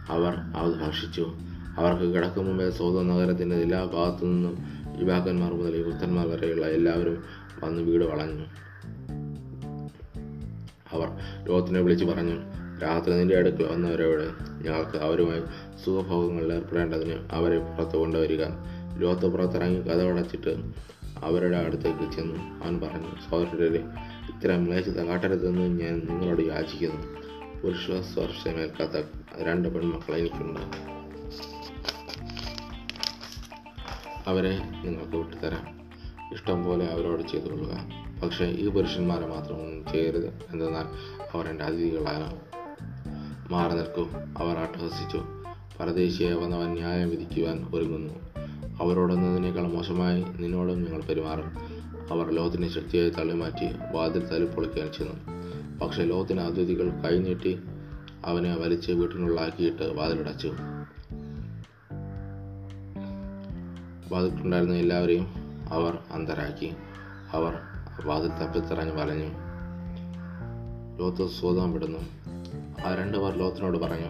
അവർ അത് ഭക്ഷിച്ചു അവർക്ക് കിടക്കും മുമ്പേ സൗദ നഗരത്തിന്റെ എല്ലാ ഭാഗത്തു നിന്നും യുവാക്കന്മാർ മുതൽ യുവത്തന്മാർ വരെയുള്ള എല്ലാവരും വന്ന് വീട് വളഞ്ഞു. അവർ ലോകത്തിനെ വിളിച്ചു പറഞ്ഞു രാത്രി നിന്റെ അടുക്കൽ വന്നവരോട് ഞങ്ങൾക്ക് അവരുമായി സുഖഭോഗങ്ങളിൽ ഏർപ്പെടേണ്ടതിന് അവരെ പുറത്ത് കൊണ്ടുവരിക. ലോകത്ത് പുറത്തിറങ്ങി കഥവടച്ചിട്ട് അവരുടെ അടുത്തേക്ക് ചെന്നു. അവൻ പറഞ്ഞു സഹോദരരെ ഇത്തരം മ്ലേച്ഛത കാട്ടരുതെന്ന് ഞാൻ നിങ്ങളോട് യാചിക്കുന്നു. പുരുഷ സ്വർഷമേൽക്കാത്ത രണ്ട് പെൺമക്കൾ എനിക്കുണ്ട്. അവരെ നിങ്ങൾക്ക് വിട്ടുതരാം. ഇഷ്ടം പോലെ അവരോട് ചെയ്തു കൊള്ളുക പക്ഷേ ഈ പുരുഷന്മാരെ മാത്രം ഒന്നും ചെയ്യരുത്. എന്തെന്നാൽ അവർ എന്റെ അതിഥികളാണ് മാറി നിൽക്കൂ അവർ അട്ടഹസിച്ചു പരദേശിയായി വന്നവൻ ന്യായം വിധിക്കുവാൻ ഒരുങ്ങുന്നു. അവരോടൊന്നതിനേക്കാൾ മോശമായി നിന്നോടും ഞങ്ങൾ പെരുമാറും. അവർ ലോകത്തിനെ ശക്തിയായി തള്ളിമാറ്റി വാതിൽ തല്ലിപ്പൊളിക്കാൻ ചെന്നു. പക്ഷേ ലോകത്തിന് അതിഥികൾ കൈനീട്ടി അവനെ വലിച്ച് വീട്ടിനുള്ളാക്കിയിട്ട് വാതിലടച്ചു. വാതിലുണ്ടായിരുന്ന എല്ലാവരെയും അവർ അന്തരാക്കി. അവർ വാതിൽ തപ്പിത്തറഞ്ഞ് പറഞ്ഞു ലോത്ത് സ്വതം വിടുന്നു രണ്ടുപേർ ലോത്തിനോട് പറഞ്ഞു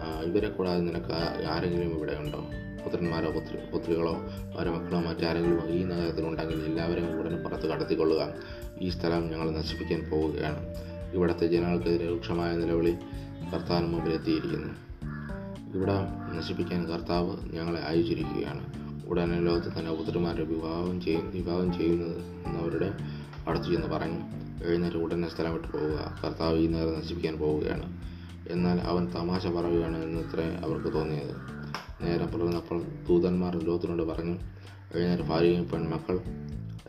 "ആ, ഇവരെ കൂടാതെ നിനക്ക് ആരെങ്കിലും ഇവിടെ ഉണ്ടോ? പുത്രന്മാരോ പുത്രി പുത്രികളോ അവരെ മക്കളോ മറ്റാരെങ്കിലും ഈ നഗരത്തിലുണ്ടെങ്കിൽ എല്ലാവരെയും ഉടനെ പുറത്ത് കടത്തിക്കൊള്ളുക. ഈ സ്ഥലം ഞങ്ങൾ നശിപ്പിക്കാൻ പോവുകയാണ്. ഇവിടുത്തെ ജനങ്ങൾക്കെതിരെ രൂക്ഷമായ നിലവിളി കർത്താവിന് മുമ്പിൽ എത്തിയിരിക്കുന്നു. ഇവിടെ നശിപ്പിക്കാൻ കർത്താവ് ഞങ്ങളെ അയച്ചിരിക്കുകയാണ്. ഉടനെ ലോകത്ത് തന്നെ പുത്രന്മാരുടെ വിവാഹം ചെയ്യും വിവാഹം ചെയ്യുന്നത് എന്നവരുടെ അടുത്ത് ചെന്ന് പറഞ്ഞു എഴുന്നേറ്റ് ഉടനെ സ്ഥലം വിട്ടു പോവുക. കർത്താവ് ഈ നേരം നശിപ്പിക്കാൻ പോവുകയാണ്. എന്നാൽ അവൻ തമാശ പറയുകയാണ് എന്നത്രേ അവർക്ക് തോന്നിയത്. നേരം പുലർന്നപ്പോൾ ദൂതന്മാർ ലോത്തിനോട് പറഞ്ഞു എഴുന്നേറ്റ് ഭാര്യയും പെൺമക്കൾ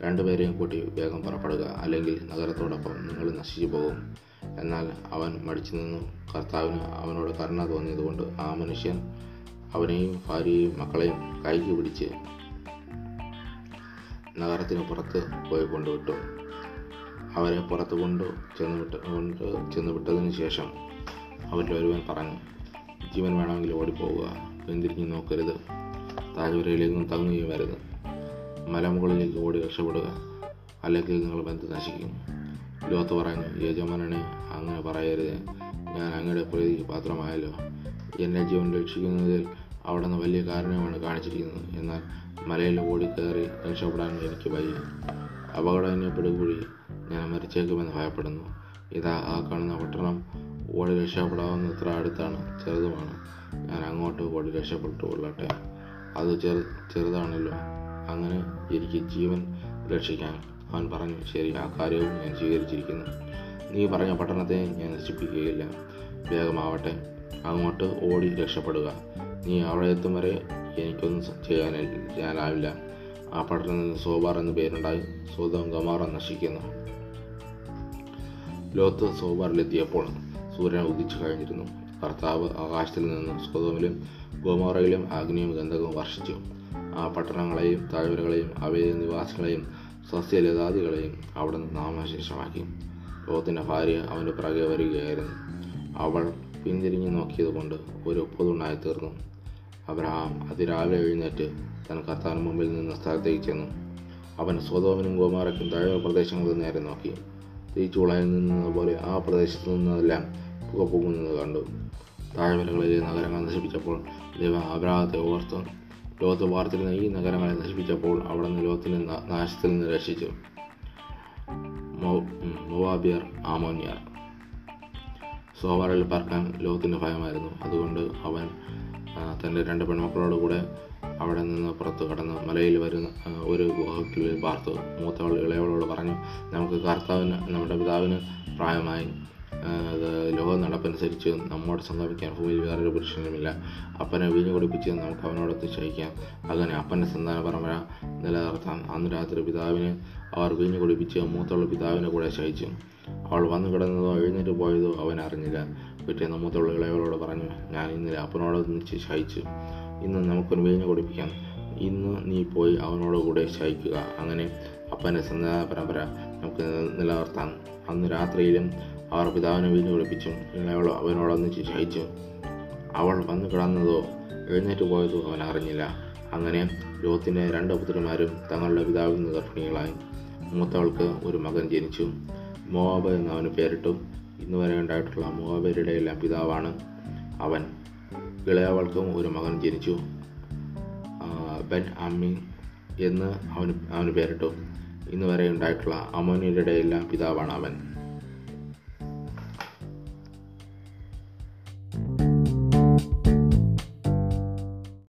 രണ്ടുപേരെയും കൂട്ടി വേഗം പുറപ്പെടുക. അല്ലെങ്കിൽ നഗരത്തോടൊപ്പം നിങ്ങൾ നശിച്ചു പോകും. എന്നാൽ അവൻ മടിച്ചു നിന്നു. കർത്താവിന് അവനോട് കരുണ തോന്നിയതുകൊണ്ട് ആ മനുഷ്യൻ അവനെയും ഭാര്യയെയും മക്കളെയും കൈക്ക് പിടിച്ച് നഗരത്തിന് പുറത്ത് പോയി കൊണ്ടുവിട്ടു. അവരെ പുറത്ത് കൊണ്ട് ചെന്ന് വിട്ട് കൊണ്ട് ചെന്ന് വിട്ടതിന് ശേഷം അവരിൽ ഒരുവൻ പറഞ്ഞു ജീവൻ വേണമെങ്കിൽ ഓടിപ്പോവുക. പിന്തിരിഞ്ഞ് നോക്കരുത്. താഴ്വരയിലേക്കും തങ്ങുകയും വരുത് മലമുകളിലേക്ക് ഓടി രക്ഷപ്പെടുക. അല്ലെങ്കിൽ നിങ്ങൾ ബന്ധം നശിക്കും. ലോത്ത് പറഞ്ഞു യജമാനനെ അങ്ങനെ പറയരുത്. ഞാൻ അങ്ങയുടെ പ്രീതിക്ക് പാത്രമായല്ലോ. എന്റെ ജീവൻ രക്ഷിക്കുന്നതിൽ അവിടെ നിന്ന് വലിയ കാരണമാണ് കാണിച്ചിരിക്കുന്നത്. എന്നാൽ മലയിൽ ഓടി രക്ഷപ്പെടാൻ എനിക്ക് വയ്യ. അപകടം എന്നെ ഞാൻ മരിച്ചേക്കുമെന്ന് ഭയപ്പെടുന്നു. ഇതാ ആ കാണുന്ന പട്ടണം ഓടി രക്ഷപ്പെടാവുന്നത്ര അടുത്താണ് ചെറുതുമാണ്. ഞാൻ അങ്ങോട്ട് ഓടി രക്ഷപ്പെട്ടു കൊള്ളട്ടെ അത് ചെറു ചെറുതാണല്ലോ. അങ്ങനെ എനിക്ക് ജീവൻ രക്ഷിക്കാൻ അവൻ പറഞ്ഞു ശരി ആ കാര്യവും ഞാൻ സ്വീകരിച്ചിരിക്കുന്നു. നീ പറഞ്ഞ പട്ടണത്തെ ഞാൻ നശിപ്പിക്കുകയില്ല. വേഗമാവട്ടെ. അങ്ങോട്ട് ഓടി രക്ഷപ്പെടുക. നീ അവിടെ എത്തും വരെ എനിക്കൊന്നും സ- ചെയ്യാനില്ല ചെയ്യാനാവില്ല. ആ പട്ടണത്തിൽ സോബാർ എന്ന പേരുണ്ടായി. സ്വതം ഗമാറ നശിക്കുന്നു. ലോത്ത് സോബാറിലെത്തിയപ്പോൾ സൂര്യൻ ഉദിച്ചു കഴിഞ്ഞിരുന്നു. കർത്താവ് ആകാശത്തിൽ നിന്ന് സ്വതമിലും ഗോമോറയിലും അഗ്നിയും ഗന്ധകവും വർഷിച്ചു. ആ പട്ടണങ്ങളെയും താഴ്വരകളെയും അവയിലെ നിവാസികളെയും സസ്യലതാദികളെയും അവിടെ നിന്ന് നാമശേഷമാക്കി. ലോത്തിന്റെ ഭാര്യ അവന്റെ പിറകെ വരികയായിരുന്നു. അവൾ പിന്തിരിഞ്ഞു നോക്കിയതുകൊണ്ട് ഒരു ഒപ്പതുണ്ടായി തീർന്നു അബ്രഹാം അതിരാവിലെ എഴുന്നേറ്റ് തൻ കർത്താവിന് മുമ്പിൽ നിന്ന സ്ഥലത്തേക്ക് ചെന്നു. അവൻ സ്വതോമിനും ഗോമാറയ്ക്കും താഴെ പ്രദേശങ്ങളിൽ നേരെ നോക്കി. തീച്ചുളയിൽ നിന്നത് പോലെ ആ പ്രദേശത്തു നിന്നെല്ലാം പുക പൊങ്ങുന്നത് കണ്ടു. താഴ്വരകളിലെ നഗരങ്ങൾ നശിപ്പിച്ചപ്പോൾ ദൈവം അബ്രാഹത്തെ ഓർത്ത്. ലോകത്ത് വാർത്തിരുന്ന ഈ നഗരങ്ങളെ നശിപ്പിച്ചപ്പോൾ അവിടെ നിന്ന് ലോകത്തിന് നാ- നാശത്തിൽ നിന്ന് രക്ഷിച്ചു. മൊവാബിയർ ആമോന്യർ. സോവാറിൽ പറക്കാൻ ലോകത്തിന് ഭയമായിരുന്നു. അതുകൊണ്ട് അവൻ തന്റെ രണ്ട് പെൺമക്കളോട് കൂടെ അവിടെ നിന്ന് പുറത്ത് കടന്ന് മലയിൽ വരുന്ന ഒരു ഗുഹയ്ക്കുള്ളിൽ പാർത്തു. മൂത്തവൾ ഇളയവളോട് പറഞ്ഞു നമുക്ക് കർത്താവിന് നമ്മുടെ പിതാവിന് പ്രായമായി ലോക നടപ്പനുസരിച്ച് നമ്മോട് സന്താപിക്കാൻ ഭൂമിയിൽ വേറൊരു പുരുഷനുമില്ല. അപ്പനെ വീഞ്ഞു കുടിപ്പിച്ച് നമുക്ക് അവനോടൊത്ത് ശയിക്കാം അങ്ങനെ അപ്പന്റെ സന്താന പരമ്പര നിലനിർത്താൻ അന്ന് രാത്രി പിതാവിന് അവർ വീഞ്ഞു കുടിപ്പിച്ച് മൂത്തുള്ള പിതാവിനെ കൂടെ ശയിച്ചു. അവൾ വന്നു കിടന്നതോ എഴുന്നേറ്റ് പോയതോ അവൻ അറിഞ്ഞില്ല. പിറ്റേന്ന് മൂത്തുള്ള ഇളയവരോട് പറഞ്ഞു ഞാൻ ഇന്ന് അപ്പനോട് നിന്ന് ശയിച്ചു. ഇന്ന് നമുക്കൊരു വീഞ്ഞു കുടിപ്പിക്കാം. ഇന്ന് നീ പോയി അവനോട് കൂടെ ശയിക്കുക. അങ്ങനെ അപ്പന്റെ സന്താന പരമ്പര നമുക്ക് നിലനിർത്താം. അന്ന് രാത്രിയിലും അവർ പിതാവിനെ വീഞ്ഞു കുടിപ്പിച്ചും ഇളയവൾ അവനോടൊന്നിച്ച് ശയിച്ചു. അവൾ വന്നു കിടന്നതോ എഴുന്നേറ്റ് പോയതോ അവൻ അറിഞ്ഞില്ല. അങ്ങനെ ലോകത്തിന്റെ രണ്ട് പുത്രന്മാരും തങ്ങളുടെ പിതാവിൽ നിന്ന് ഗർഭിണികളായി. മൂത്തവൾക്ക് ഒരു മകൻ ജനിച്ചു. മോവാബ് എന്ന് അവന് പേരിട്ടു. ഇന്ന് വരെ ഉണ്ടായിട്ടുള്ള മൂവാബേരുടെ എല്ലാം പിതാവാണ് അവൻ. ഇളയവൾക്കും ഒരു മകൻ ജനിച്ചു. ബെൻ അമ്മി എന്ന് അവന് അവന് പേരിട്ടു. ഇന്ന് വരെ ഉണ്ടായിട്ടുള്ള അമോനിയുടെ എല്ലാം പിതാവാണ് അവൻ.